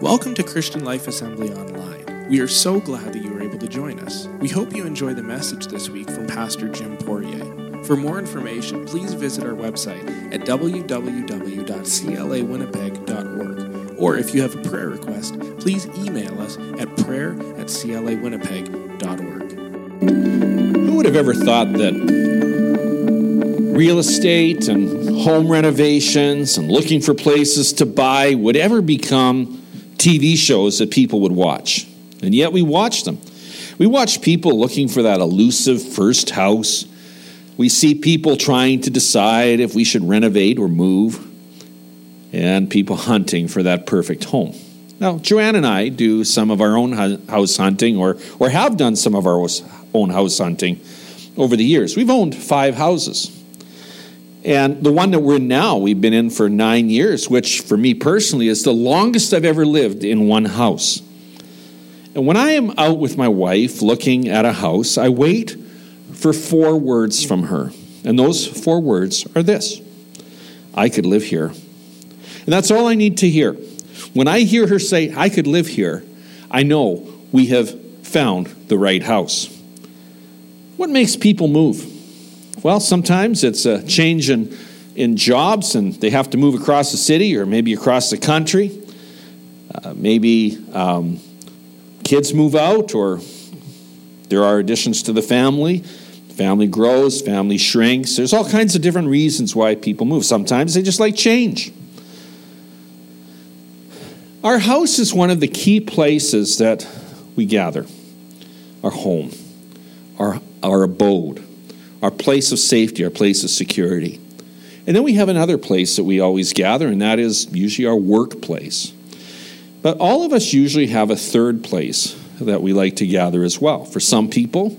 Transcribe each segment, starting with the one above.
Welcome to Christian Life Assembly Online. We are so glad that you were able to join us. We hope you enjoy the message this week from Pastor Jim Poirier. For more information, please visit our website at www.clawinnipeg.org. Or if you have a prayer request, please email us at prayer at clawinnipeg.org. Who would have ever thought that real estate and home renovations and looking for places to buy would ever become TV shows that people would watch. And yet we watch them. We watch people looking for that elusive first house. We see people trying to decide if we should renovate or move, and people hunting for that perfect home. Now, Joanne and I do some of our own house hunting or, or have done some of our own house hunting over the years. We've owned five houses. And the one that we're in now, we've been in for nine years, which for me personally is the longest I've ever lived in one house. And when I am out with my wife looking at a house, I wait for four words from her. And those four words are this I could live here. And that's all I need to hear. When I hear her say, I could live here, I know we have found the right house. What makes people move? Well, sometimes it's a change in, in jobs and they have to move across the city or maybe across the country. Uh, maybe um, kids move out or there are additions to the family. Family grows, family shrinks. There's all kinds of different reasons why people move. Sometimes they just like change. Our house is one of the key places that we gather our home, our, our abode our place of safety, our place of security. And then we have another place that we always gather, and that is usually our workplace. But all of us usually have a third place that we like to gather as well. For some people,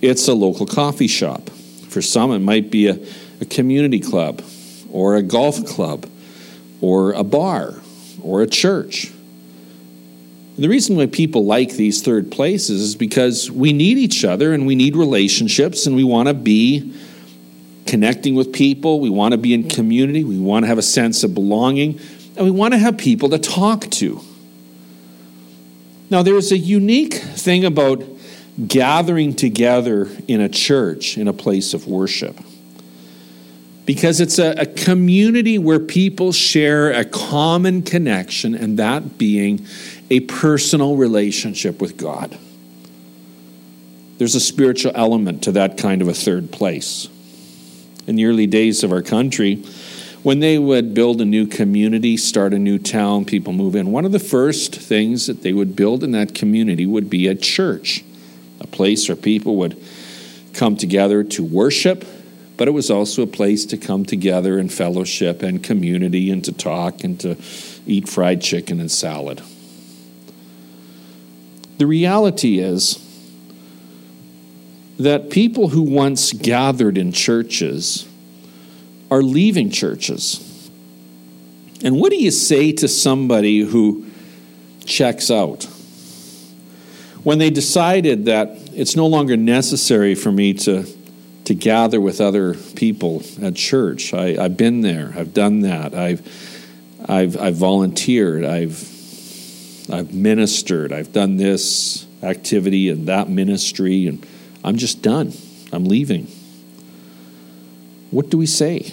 it's a local coffee shop. For some, it might be a, a community club, or a golf club, or a bar, or a church. The reason why people like these third places is because we need each other and we need relationships and we want to be connecting with people. We want to be in community. We want to have a sense of belonging. And we want to have people to talk to. Now, there is a unique thing about gathering together in a church, in a place of worship because it's a, a, community where people share a common connection, and that being a personal relationship with God. There's a spiritual element to that kind of a third place. In the early days of our country, when they would build a new community, start a new town, people move in, one of the first things that they would build in that community would be a church, a place where people would come together to worship, but it was also a place to come together in fellowship and community and to talk and to eat fried chicken and salad. The reality is that people who once gathered in churches are leaving churches. And what do you say to somebody who checks out? When they decided that it's no longer necessary for me to, to gather with other people at church, I, have been there, I've done that, I've, I've, I've volunteered, I've I've ministered, I've done this activity and that ministry, and I'm just done. I'm leaving. What do we say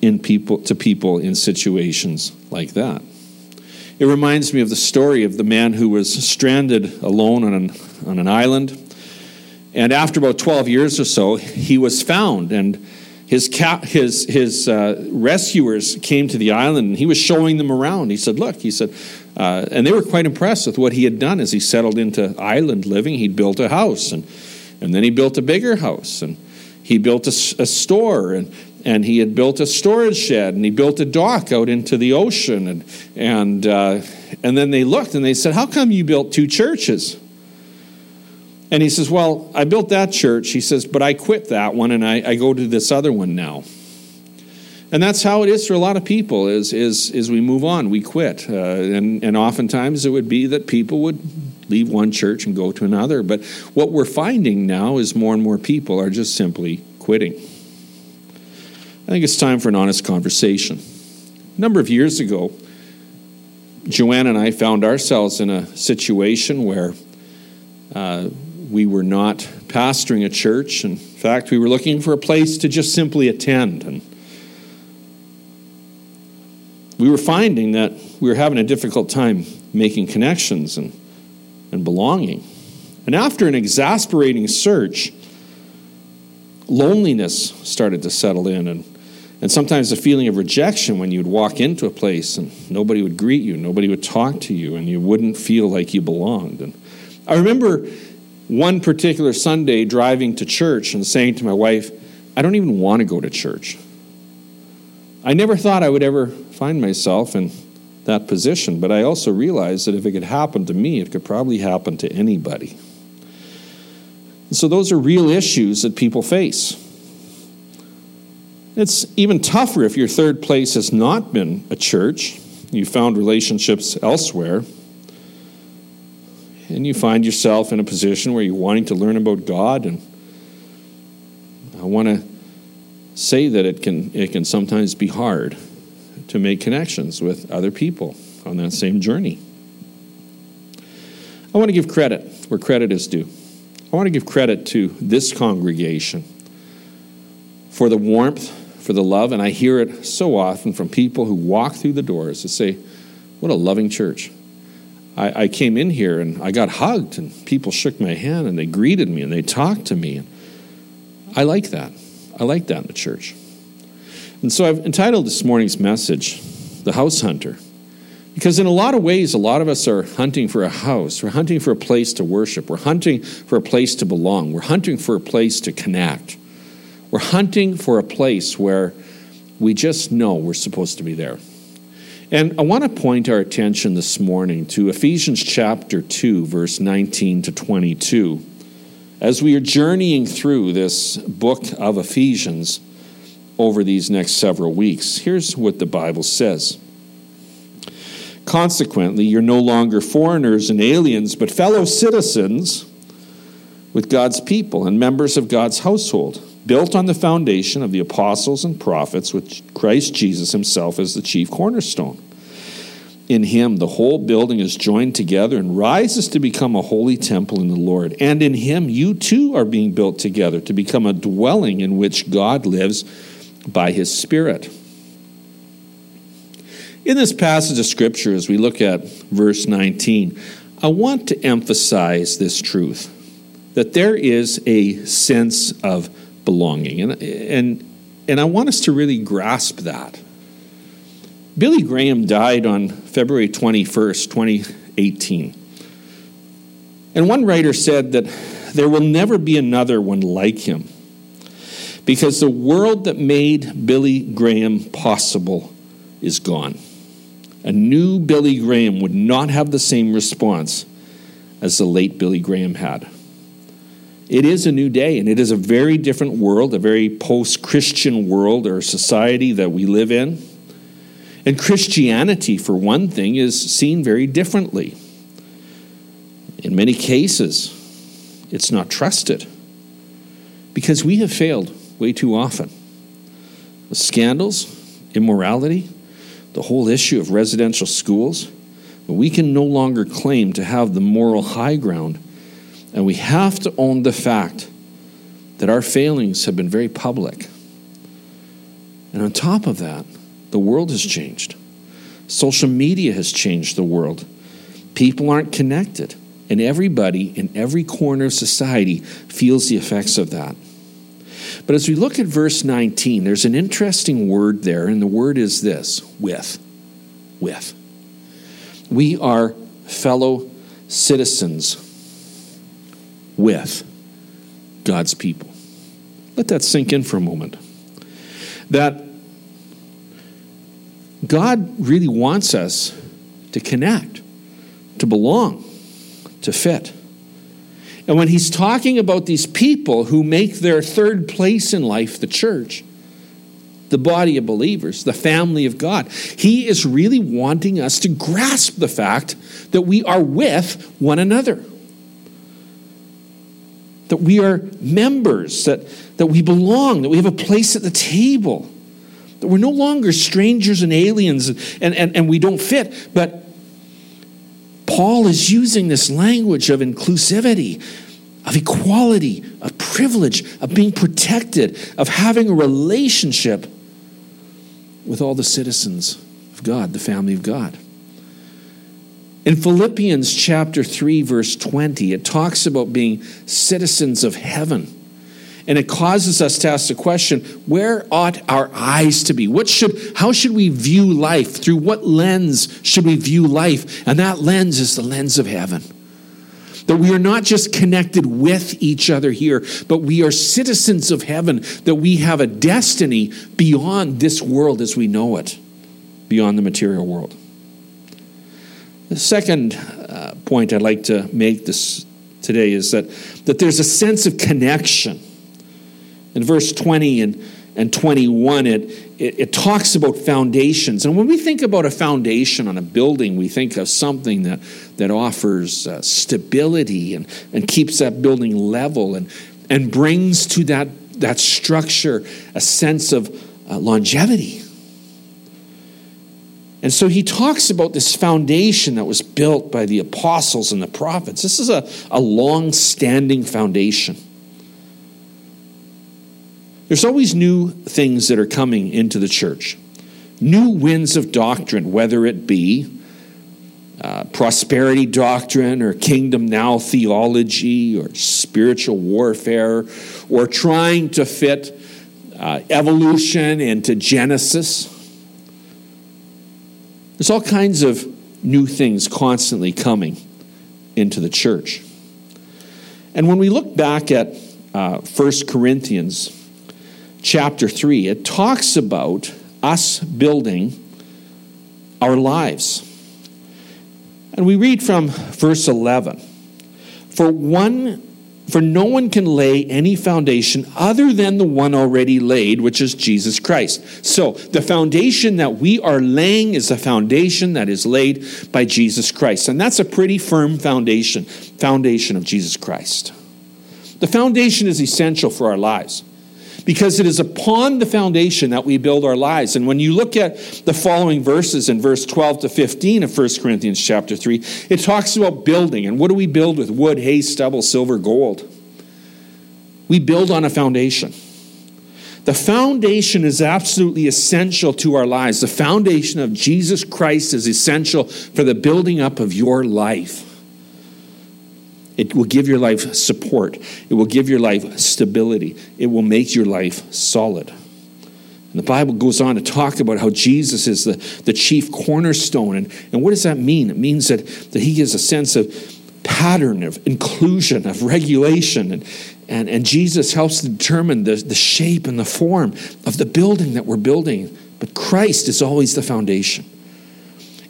in people to people in situations like that? It reminds me of the story of the man who was stranded alone on an, on an island. And after about 12 years or so, he was found. And his, cap, his, his uh, rescuers came to the island and he was showing them around. He said, Look, he said, uh, and they were quite impressed with what he had done as he settled into island living. He'd built a house, and, and then he built a bigger house, and he built a, a store, and, and he had built a storage shed, and he built a dock out into the ocean. And, and, uh, and then they looked and they said, How come you built two churches? And he says, Well, I built that church. He says, But I quit that one and I, I go to this other one now. And that's how it is for a lot of people is, is, is we move on, we quit. Uh, and, and oftentimes it would be that people would leave one church and go to another. But what we're finding now is more and more people are just simply quitting. I think it's time for an honest conversation. A number of years ago, Joanne and I found ourselves in a situation where uh, we were not pastoring a church. In fact, we were looking for a place to just simply attend. And we were finding that we were having a difficult time making connections and, and belonging. And after an exasperating search, loneliness started to settle in and and sometimes a feeling of rejection when you'd walk into a place and nobody would greet you, nobody would talk to you, and you wouldn't feel like you belonged. And I remember one particular Sunday driving to church and saying to my wife, I don't even want to go to church. I never thought I would ever find myself in that position, but I also realized that if it could happen to me, it could probably happen to anybody. So those are real issues that people face. It's even tougher if your third place has not been a church. You found relationships elsewhere. And you find yourself in a position where you're wanting to learn about God. And I want to say that it can, it can sometimes be hard to make connections with other people on that same journey. I want to give credit where credit is due. I want to give credit to this congregation for the warmth for the love, and I hear it so often from people who walk through the doors to say, What a loving church. I, I came in here and I got hugged, and people shook my hand and they greeted me and they talked to me. I like that. I like that in the church. And so I've entitled this morning's message, The House Hunter. Because in a lot of ways, a lot of us are hunting for a house. We're hunting for a place to worship. We're hunting for a place to belong. We're hunting for a place to connect. We're hunting for a place where we just know we're supposed to be there. And I want to point our attention this morning to Ephesians chapter 2, verse 19 to 22. As we are journeying through this book of Ephesians over these next several weeks, here's what the Bible says. Consequently, you're no longer foreigners and aliens, but fellow citizens with God's people and members of God's household built on the foundation of the apostles and prophets, with Christ Jesus himself as the chief cornerstone. In him, the whole building is joined together and rises to become a holy temple in the Lord. And in him, you too are being built together to become a dwelling in which God lives by his Spirit. In this passage of Scripture, as we look at verse 19, I want to emphasize this truth that there is a sense of belonging. And, and, and I want us to really grasp that. Billy Graham died on February 21st, 2018. And one writer said that there will never be another one like him because the world that made Billy Graham possible is gone. A new Billy Graham would not have the same response as the late Billy Graham had. It is a new day, and it is a very different world, a very post Christian world or society that we live in. And Christianity, for one thing, is seen very differently. In many cases, it's not trusted because we have failed way too often. The scandals, immorality, the whole issue of residential schools, we can no longer claim to have the moral high ground and we have to own the fact that our failings have been very public. And on top of that, the world has changed. Social media has changed the world. People aren't connected. And everybody in every corner of society feels the effects of that. But as we look at verse 19, there's an interesting word there, and the word is this with. With. We are fellow citizens with God's people. Let that sink in for a moment. That God really wants us to connect, to belong, to fit. And when he's talking about these people who make their third place in life the church, the body of believers, the family of God, he is really wanting us to grasp the fact that we are with one another that we are members, that, that we belong, that we have a place at the table, that we're no longer strangers and aliens and, and, and we don't fit, but Paul is using this language of inclusivity, of equality, of privilege, of being protected, of having a relationship with all the citizens of God, the family of God. In Philippians chapter 3 verse 20, it talks about being citizens of heaven. And it causes us to ask the question, where ought our eyes to be? What should how should we view life? Through what lens should we view life? And that lens is the lens of heaven. That we are not just connected with each other here, but we are citizens of heaven, that we have a destiny beyond this world as we know it, beyond the material world. The second uh, point I'd like to make this today is that, that there's a sense of connection. In verse 20 and, and 21, it, it, it, talks about foundations. And when we think about a foundation on a building, we think of something that, that offers uh, stability and, and keeps that building level and, and brings to that, that structure a sense of uh, longevity. And so he talks about this foundation that was built by the apostles and the prophets. This is a, a long standing foundation. There's always new things that are coming into the church, new winds of doctrine, whether it be uh, prosperity doctrine or kingdom now theology or spiritual warfare or trying to fit uh, evolution into Genesis. There's all kinds of new things constantly coming into the church. And when we look back at uh, 1 Corinthians chapter 3, it talks about us building our lives. And we read from verse 11 For one for no one can lay any foundation other than the one already laid, which is Jesus Christ. So, the foundation that we are laying is a foundation that is laid by Jesus Christ. And that's a pretty firm foundation, foundation of Jesus Christ. The foundation is essential for our lives because it is upon the foundation that we build our lives. And when you look at the following verses in verse 12 to 15 of 1 Corinthians chapter 3, it talks about building. And what do we build with? Wood, hay, stubble, silver, gold. We build on a foundation. The foundation is absolutely essential to our lives. The foundation of Jesus Christ is essential for the building up of your life. It will give your life support. It will give your life stability. It will make your life solid. And the Bible goes on to talk about how Jesus is the, the chief cornerstone. And, and what does that mean? It means that, that he gives a sense of pattern, of inclusion, of regulation. And, and, and Jesus helps to determine the, the shape and the form of the building that we're building. But Christ is always the foundation.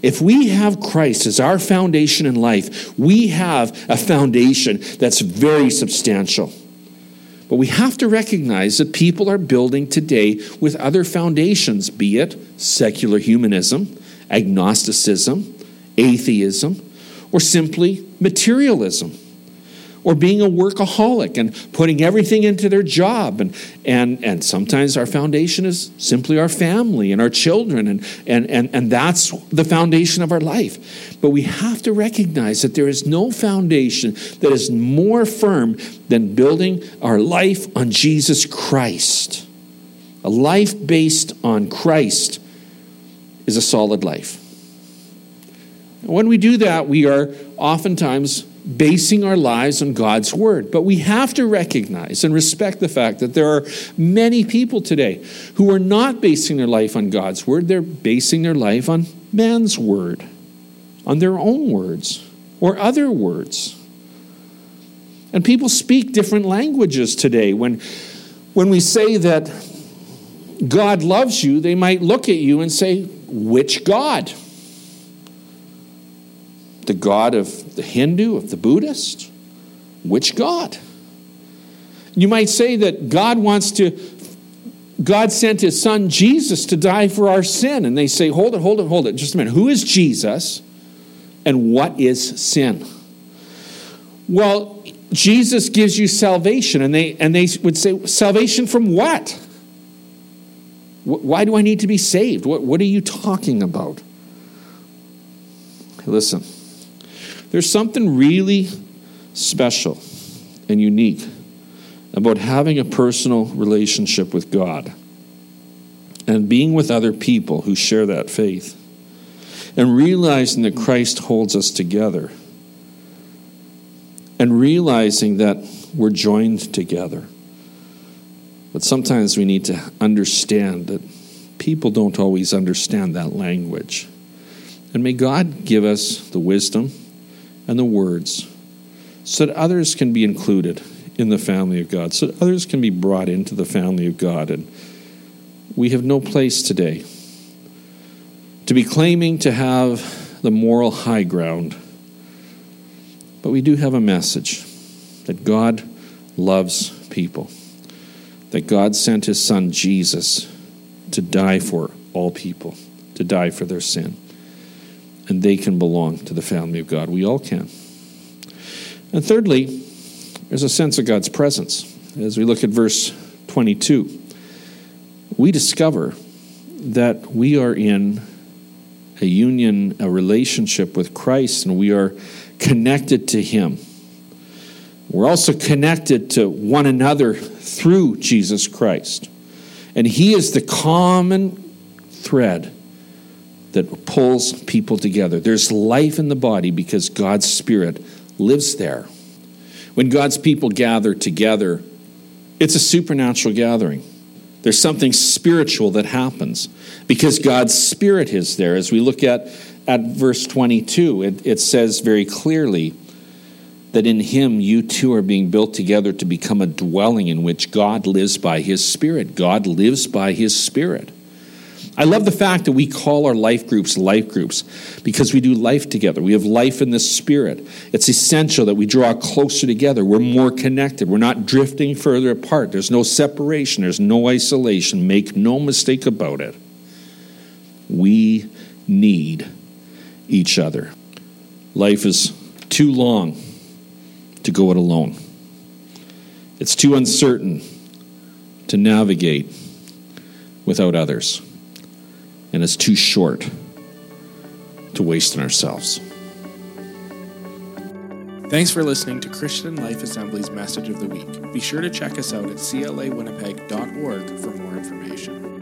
If we have Christ as our foundation in life, we have a foundation that's very substantial. But we have to recognize that people are building today with other foundations, be it secular humanism, agnosticism, atheism, or simply materialism or being a workaholic and putting everything into their job. And, and, and sometimes our foundation is simply our family and our children, and, and, and, and that's the foundation of our life. But we have to recognize that there is no foundation that is more firm than building our life on Jesus Christ. A life based on Christ is a solid life. When we do that, we are oftentimes basing our lives on God's word. But we have to recognize and respect the fact that there are many people today who are not basing their life on God's word, they're basing their life on man's word, on their own words, or other words. And people speak different languages today. When, when we say that God loves you, they might look at you and say, Which God? The God of the Hindu, of the Buddhist? Which God? You might say that God wants to, God sent his son Jesus to die for our sin. And they say, hold it, hold it, hold it. Just a minute. Who is Jesus and what is sin? Well, Jesus gives you salvation. And they, and they would say, salvation from what? Why do I need to be saved? What, what are you talking about? Listen. There's something really special and unique about having a personal relationship with God and being with other people who share that faith and realizing that Christ holds us together and realizing that we're joined together. But sometimes we need to understand that people don't always understand that language. And may God give us the wisdom and the words so that others can be included in the family of God, so that others can be brought into the family of God. And we have no place today to be claiming to have the moral high ground, but we do have a message that God loves people, that God sent his son Jesus to die for all people, to die for their sin. And they can belong to the family of God. We all can. And thirdly, there's a sense of God's presence. As we look at verse 22, we discover that we are in a union, a relationship with Christ, and we are connected to Him. We're also connected to one another through Jesus Christ. And He is the common thread that pulls people together. There's life in the body because God's Spirit lives there. When God's people gather together, it's a supernatural gathering. There's something spiritual that happens because God's Spirit is there. As we look at, at verse 22, it, it says very clearly that in Him you too are being built together to become a dwelling in which God lives by His Spirit. God lives by His Spirit. I love the fact that we call our life groups life groups because we do life together. We have life in the Spirit. It's essential that we draw closer together. We're more connected. We're not drifting further apart. There's no separation, there's no isolation. Make no mistake about it. We need each other. Life is too long to go it alone, it's too uncertain to navigate without others and it's too short to waste on ourselves. Thanks for listening to Christian Life Assembly's Message of the Week. Be sure to check us out at clawinnipeg.org for more information.